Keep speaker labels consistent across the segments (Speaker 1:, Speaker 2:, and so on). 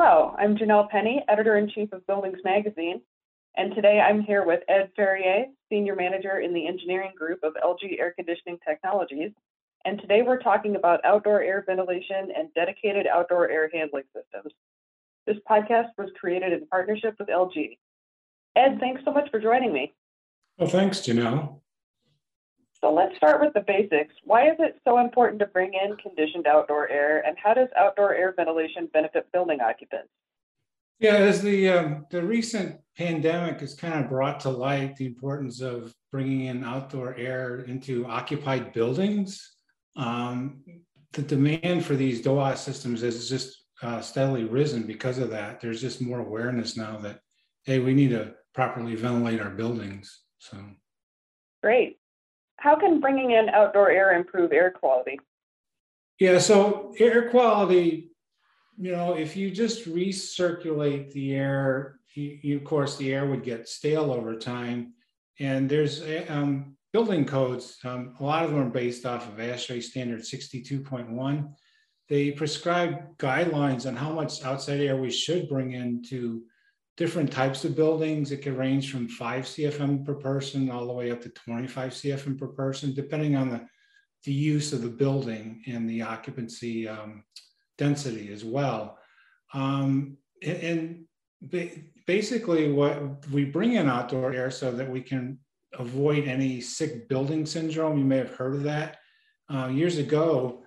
Speaker 1: Hello, I'm Janelle Penny, Editor-in-Chief of Buildings Magazine, and today I'm here with Ed Ferrier, Senior Manager in the Engineering Group of LG Air Conditioning Technologies. And today we're talking about outdoor air ventilation and dedicated outdoor air handling systems. This podcast was created in partnership with LG. Ed, thanks so much for joining me.
Speaker 2: Well, thanks, Janelle.
Speaker 1: So let's start with the basics. Why is it so important to bring in conditioned outdoor air, and how does outdoor air ventilation benefit building occupants?
Speaker 2: Yeah, as the um, the recent pandemic has kind of brought to light the importance of bringing in outdoor air into occupied buildings, um, the demand for these DOAS systems has just uh, steadily risen because of that. There's just more awareness now that hey, we need to properly ventilate our buildings. So
Speaker 1: great. How can bringing in outdoor air improve air quality?
Speaker 2: Yeah, so air quality, you know, if you just recirculate the air, you, you, of course, the air would get stale over time. And there's um, building codes, um, a lot of them are based off of ASHRAE standard 62.1. They prescribe guidelines on how much outside air we should bring into different types of buildings. It can range from five CFM per person all the way up to 25 CFM per person, depending on the, the use of the building and the occupancy um, density as well. Um, and, and basically, what we bring in outdoor air so that we can avoid any sick building syndrome. You may have heard of that. Uh, years ago,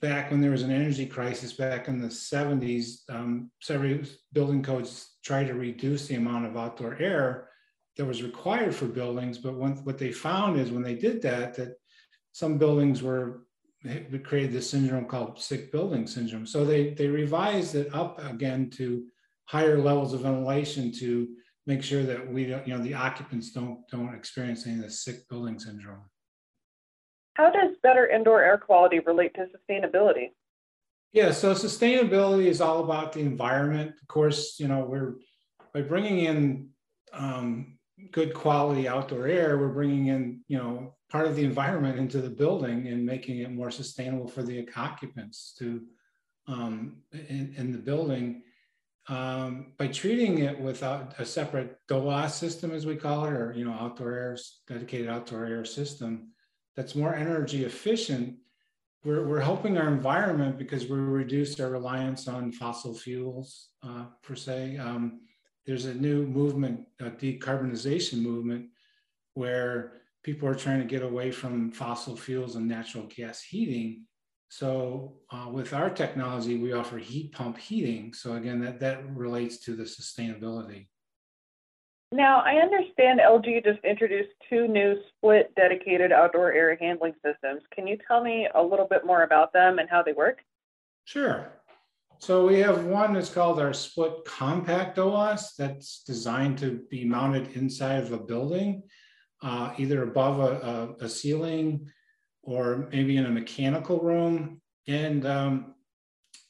Speaker 2: back when there was an energy crisis back in the 70s, um, several building codes tried to reduce the amount of outdoor air that was required for buildings. But when, what they found is when they did that, that some buildings were created this syndrome called sick building syndrome. So they they revised it up again to higher levels of ventilation to make sure that we don't, you know, the occupants don't don't experience any of the sick building syndrome.
Speaker 1: How does better indoor air quality relate to sustainability?
Speaker 2: Yeah, so sustainability is all about the environment. Of course, you know, we're by bringing in um, good quality outdoor air, we're bringing in, you know, part of the environment into the building and making it more sustainable for the occupants to um, in, in, the building. Um, by treating it without a separate DOAS system, as we call it, or you know, outdoor air dedicated outdoor air system, that's more energy efficient, we're, we're helping our environment because we reduced our reliance on fossil fuels, uh, per se. Um, there's a new movement, a decarbonization movement, where people are trying to get away from fossil fuels and natural gas heating. So uh, with our technology, we offer heat pump heating. So again, that, that relates to the sustainability.
Speaker 1: Now, I understand LG just introduced two new split dedicated outdoor air handling systems. Can you tell me a little bit more about them and how they work?
Speaker 2: Sure. So we have one that's called our split compact DOAS that's designed to be mounted inside of a building, uh, either above a, a, a, ceiling or maybe in a mechanical room. And um,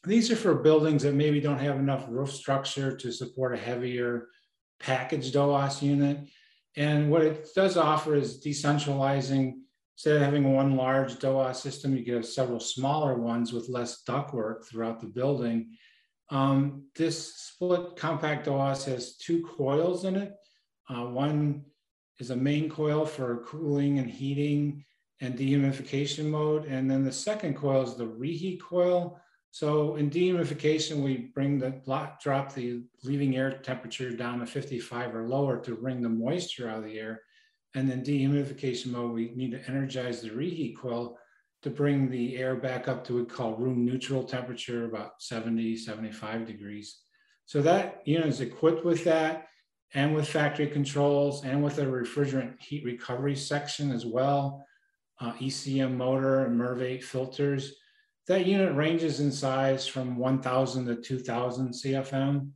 Speaker 2: these are for buildings that maybe don't have enough roof structure to support a heavier packaged DOAS unit. And what it does offer is decentralizing, instead of having one large DOAS system, you get several smaller ones with less ductwork throughout the building. Um, this split compact DOAS has two coils in it. Uh, one is a main coil for cooling and heating and dehumidification mode. And then the second coil is the reheat coil, so in dehumidification, we bring the drop the leaving air temperature down to 55 or lower to bring the moisture out of the air. And then dehumidification mode, we need to energize the reheat coil to bring the air back up to what we call room neutral temperature, about 70, 75 degrees. So that unit is equipped with that and with factory controls and with a refrigerant heat recovery section as well, uh, ECM motor and MERV 8 filters. That unit ranges in size from 1,000 to 2,000 CFM.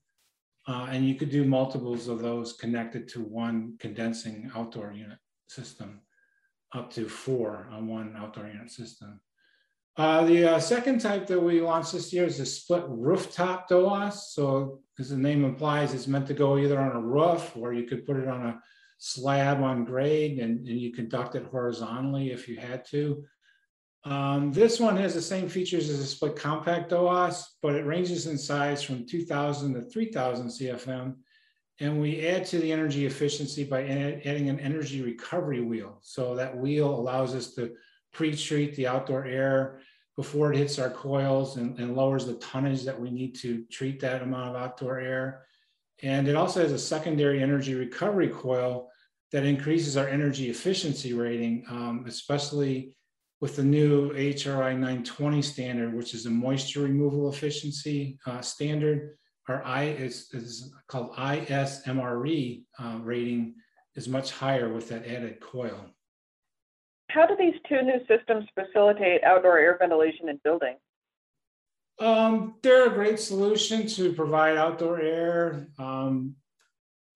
Speaker 2: Uh, and you could do multiples of those connected to one condensing outdoor unit system, up to four on one outdoor unit system. Uh, the uh, second type that we launched this year is a split rooftop DOAS. So as the name implies, it's meant to go either on a roof or you could put it on a slab on grade and, and you conduct it horizontally if you had to. Um, this one has the same features as a split compact DOAS, but it ranges in size from 2000 to 3000 CFM. And we add to the energy efficiency by add, adding an energy recovery wheel. So that wheel allows us to pre-treat the outdoor air before it hits our coils and, and lowers the tonnage that we need to treat that amount of outdoor air. And it also has a secondary energy recovery coil that increases our energy efficiency rating, um, especially with the new HRI 920 standard, which is a moisture removal efficiency uh, standard. Our I is, is called ISMRE uh, rating is much higher with that added coil.
Speaker 1: How do these two new systems facilitate outdoor air ventilation in buildings?
Speaker 2: Um, they're a great solution to provide outdoor air. Um,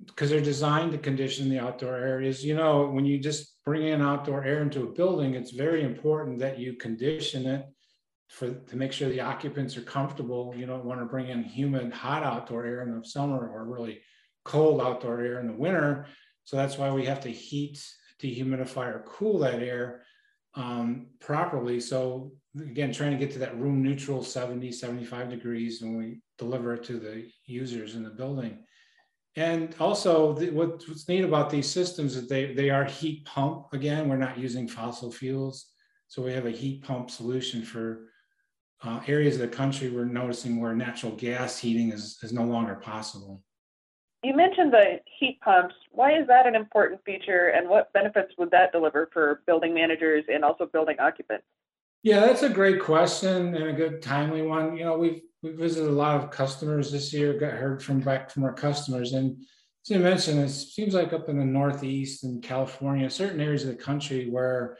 Speaker 2: because they're designed to condition the outdoor areas. You know, when you just bring in outdoor air into a building, it's very important that you condition it for to make sure the occupants are comfortable. You don't want to bring in humid, hot outdoor air in the summer or really cold outdoor air in the winter. So that's why we have to heat, dehumidify, or cool that air um, properly. So again, trying to get to that room neutral 70, 75 degrees when we deliver it to the users in the building. And also, the, what, what's neat about these systems is they, they are heat pump. Again, we're not using fossil fuels. So we have a heat pump solution for uh, areas of the country we're noticing where natural gas heating is, is no longer possible.
Speaker 1: You mentioned the heat pumps. Why is that an important feature and what benefits would that deliver for building managers and also building occupants?
Speaker 2: Yeah, that's a great question and a good timely one. You know, we've we visited a lot of customers this year, got heard from back from our customers. And as you mentioned, it seems like up in the Northeast and California, certain areas of the country where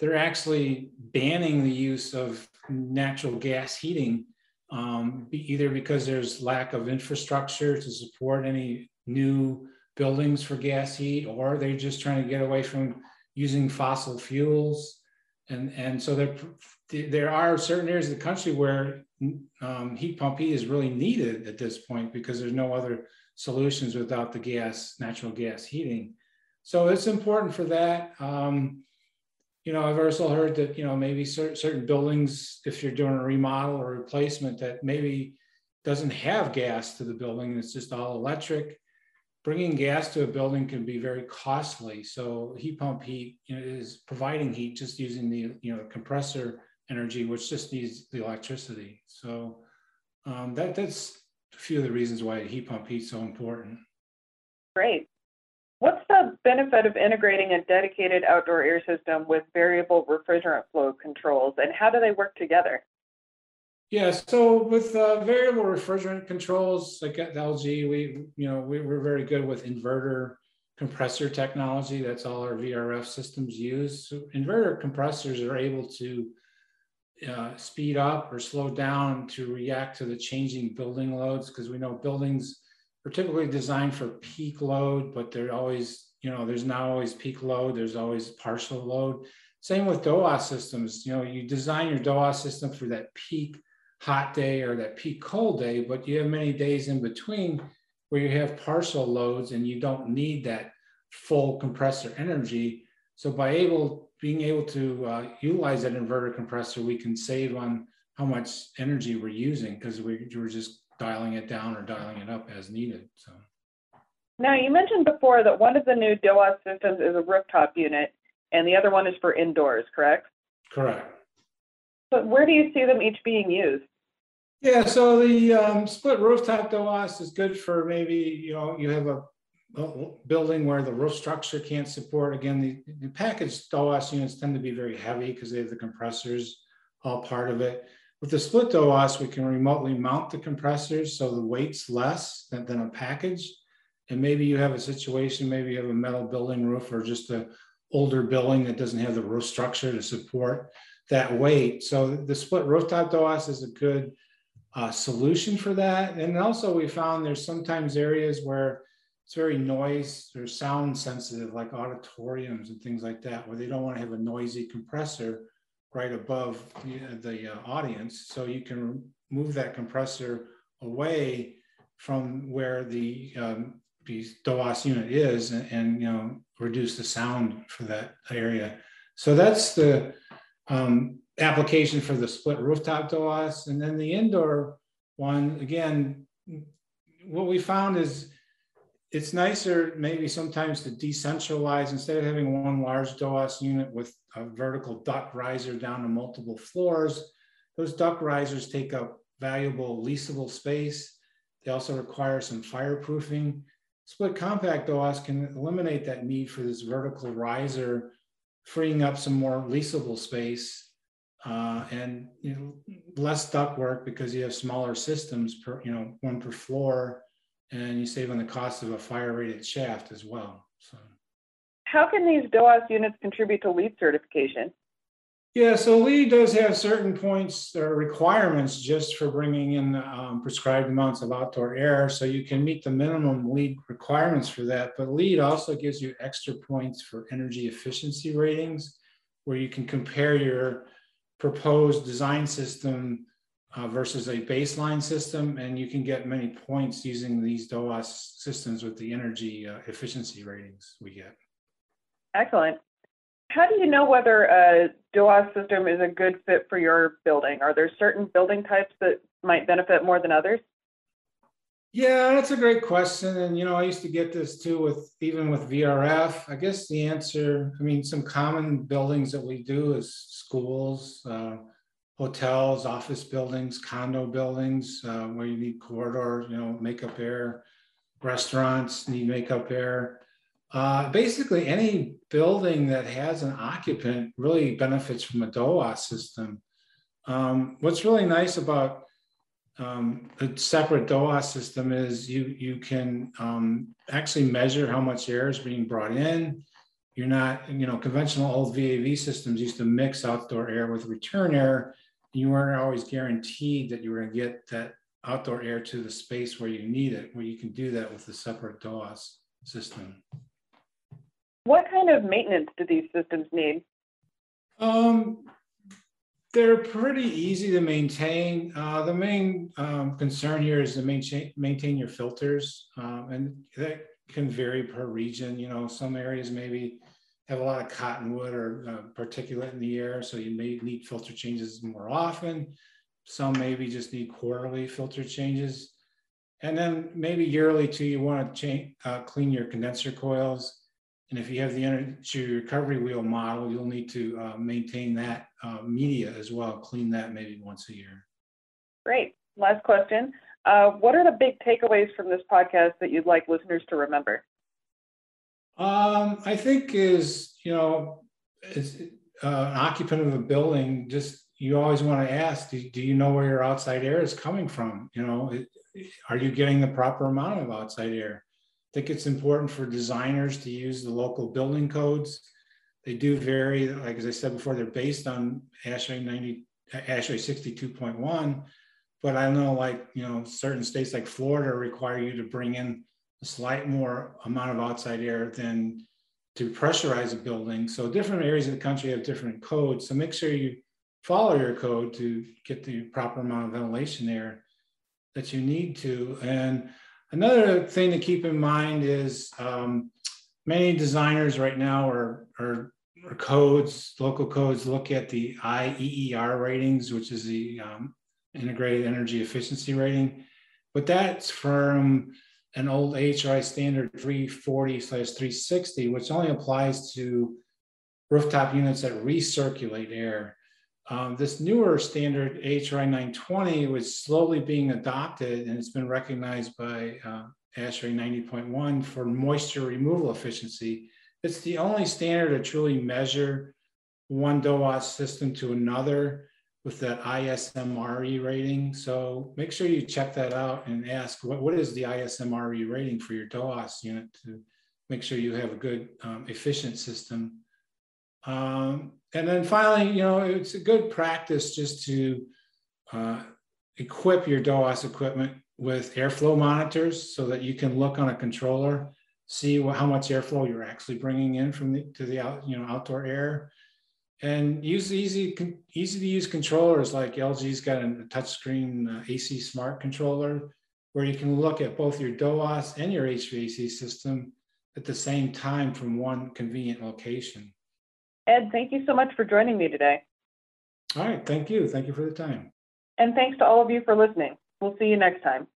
Speaker 2: they're actually banning the use of natural gas heating, um, either because there's lack of infrastructure to support any new buildings for gas heat, or they're just trying to get away from using fossil fuels. And, and so there, there are certain areas of the country where um, heat pump heat is really needed at this point because there's no other solutions without the gas, natural gas heating. So it's important for that. Um, you know, I've also heard that, you know, maybe cer- certain buildings, if you're doing a remodel or replacement, that maybe doesn't have gas to the building, it's just all electric. Bringing gas to a building can be very costly. So heat pump heat you know, is providing heat just using the, you know, compressor energy, which just needs the electricity. So um, that that's a few of the reasons why heat pump heat is so important.
Speaker 1: Great. What's the benefit of integrating a dedicated outdoor air system with variable refrigerant flow controls, and how do they work together?
Speaker 2: Yeah, so with uh, variable refrigerant controls, like at LG, we you know we, we're very good with inverter compressor technology. That's all our VRF systems use. So inverter compressors are able to uh, speed up or slow down to react to the changing building loads because we know buildings are typically designed for peak load, but they're always, you know, there's not always peak load, there's always partial load. Same with DOA systems. You know, you design your DOA system for that peak hot day or that peak cold day, but you have many days in between where you have partial loads and you don't need that full compressor energy. So by able being able to uh, utilize that inverter compressor, we can save on how much energy we're using because we, we're just dialing it down or dialing it up as needed. So.
Speaker 1: Now, you mentioned before that one of the new DOAS systems is a rooftop unit and the other one is for indoors, correct?
Speaker 2: Correct.
Speaker 1: But where do you see them each being used?
Speaker 2: Yeah, so the um, split rooftop DOAS is good for maybe, you know, you have a building where the roof structure can't support. Again, the, the packaged DOAS units tend to be very heavy because they have the compressors all part of it. With the split DOAS, we can remotely mount the compressors so the weight's less than, than a package. And maybe you have a situation, maybe you have a metal building roof or just a older building that doesn't have the roof structure to support that weight. So the split rooftop DOAS is a good uh, solution for that. And also we found there's sometimes areas where it's very noise or sound sensitive, like auditoriums and things like that, where they don't want to have a noisy compressor right above the, the uh, audience. So you can move that compressor away from where the um, DOAS unit is and, and, you know reduce the sound for that area. So that's the um, application for the split rooftop DOAS. And then the indoor one, again, what we found is it's nicer maybe sometimes to decentralize instead of having one large DOAS unit with a vertical duct riser down to multiple floors. Those duct risers take up valuable leasable space. They also require some fireproofing. Split compact DOAS can eliminate that need for this vertical riser, freeing up some more leasable space uh, and you know, less duct work because you have smaller systems per, you know, one per floor and you save on the cost of a fire rated shaft as well. So,
Speaker 1: how can these DOAS units contribute to LEED certification?
Speaker 2: Yeah, so LEED does have certain points or requirements just for bringing in um, prescribed amounts of outdoor air. So you can meet the minimum LEED requirements for that. But LEED also gives you extra points for energy efficiency ratings, where you can compare your proposed design system uh, versus a baseline system, and you can get many points using these DOAS systems with the energy uh, efficiency ratings we get.
Speaker 1: Excellent. How do you know whether a DOAS system is a good fit for your building? Are there certain building types that might benefit more than others?
Speaker 2: Yeah, that's a great question. And, you know, I used to get this too with even with VRF. I guess the answer, I mean, some common buildings that we do is schools, uh, hotels, office buildings, condo buildings uh, where you need corridor, you know, makeup air, restaurants need makeup air. Uh, basically, any building that has an occupant really benefits from a DOAS system. Um, what's really nice about um, a separate DOAS system is you you can um, actually measure how much air is being brought in. You're not, you know, conventional old VAV systems used to mix outdoor air with return air you weren't always guaranteed that you were going to get that outdoor air to the space where you need it, where you can do that with the separate DOAS system.
Speaker 1: What kind of maintenance do these systems need?
Speaker 2: Um, they're pretty easy to maintain. Uh, the main um, concern here is to maintain, maintain your filters, um, and that can vary per region. You know, some areas maybe have a lot of cottonwood or uh, particulate in the air, so you may need filter changes more often. Some maybe just need quarterly filter changes. And then maybe yearly too, you want to change, uh, clean your condenser coils. And if you have the energy recovery wheel model, you'll need to uh, maintain that uh, media as well, clean that maybe once a year.
Speaker 1: Great. Last question. Uh, what are the big takeaways from this podcast that you'd like listeners to remember?
Speaker 2: Um, I think is you know, as uh, an occupant of a building, just you always want to ask, do, do, you know where your outside air is coming from? You know, it, are you getting the proper amount of outside air? Think it's important for designers to use the local building codes. They do vary, like as I said before, they're based on ASHRAE 90, ASHRAE 62.1. But I know, like you know, certain states like Florida require you to bring in a slight more amount of outside air than to pressurize a building. So different areas of the country have different codes. So make sure you follow your code to get the proper amount of ventilation air that you need to. And another thing to keep in mind is um, many designers right now are, are, are, codes, local codes look at the IEER ratings, which is the um, integrated energy efficiency rating. But that's from an old HRI standard 340 slash 360, which only applies to rooftop units that recirculate air. Um, this newer standard HRI 920 was slowly being adopted and it's been recognized by uh, ASHRAE 90.1 for moisture removal efficiency. It's the only standard to truly measure one DOAS system to another with that ISMRE rating. So make sure you check that out and ask what, what is the ISMRE rating for your DOAS unit to make sure you have a good um, efficient system. Um, and then finally, you know, it's a good practice just to uh, equip your DOAS equipment with airflow monitors so that you can look on a controller, see what, how much airflow you're actually bringing in from the, to the out, you know, outdoor air and use easy easy to use controllers like LG's got a touchscreen uh, AC smart controller where you can look at both your DOAS and your HVAC system at the same time from one convenient location.
Speaker 1: Ed, thank you so much for joining me today.
Speaker 2: All right, thank you. Thank you for the time.
Speaker 1: And thanks to all of you for listening. We'll see you next time.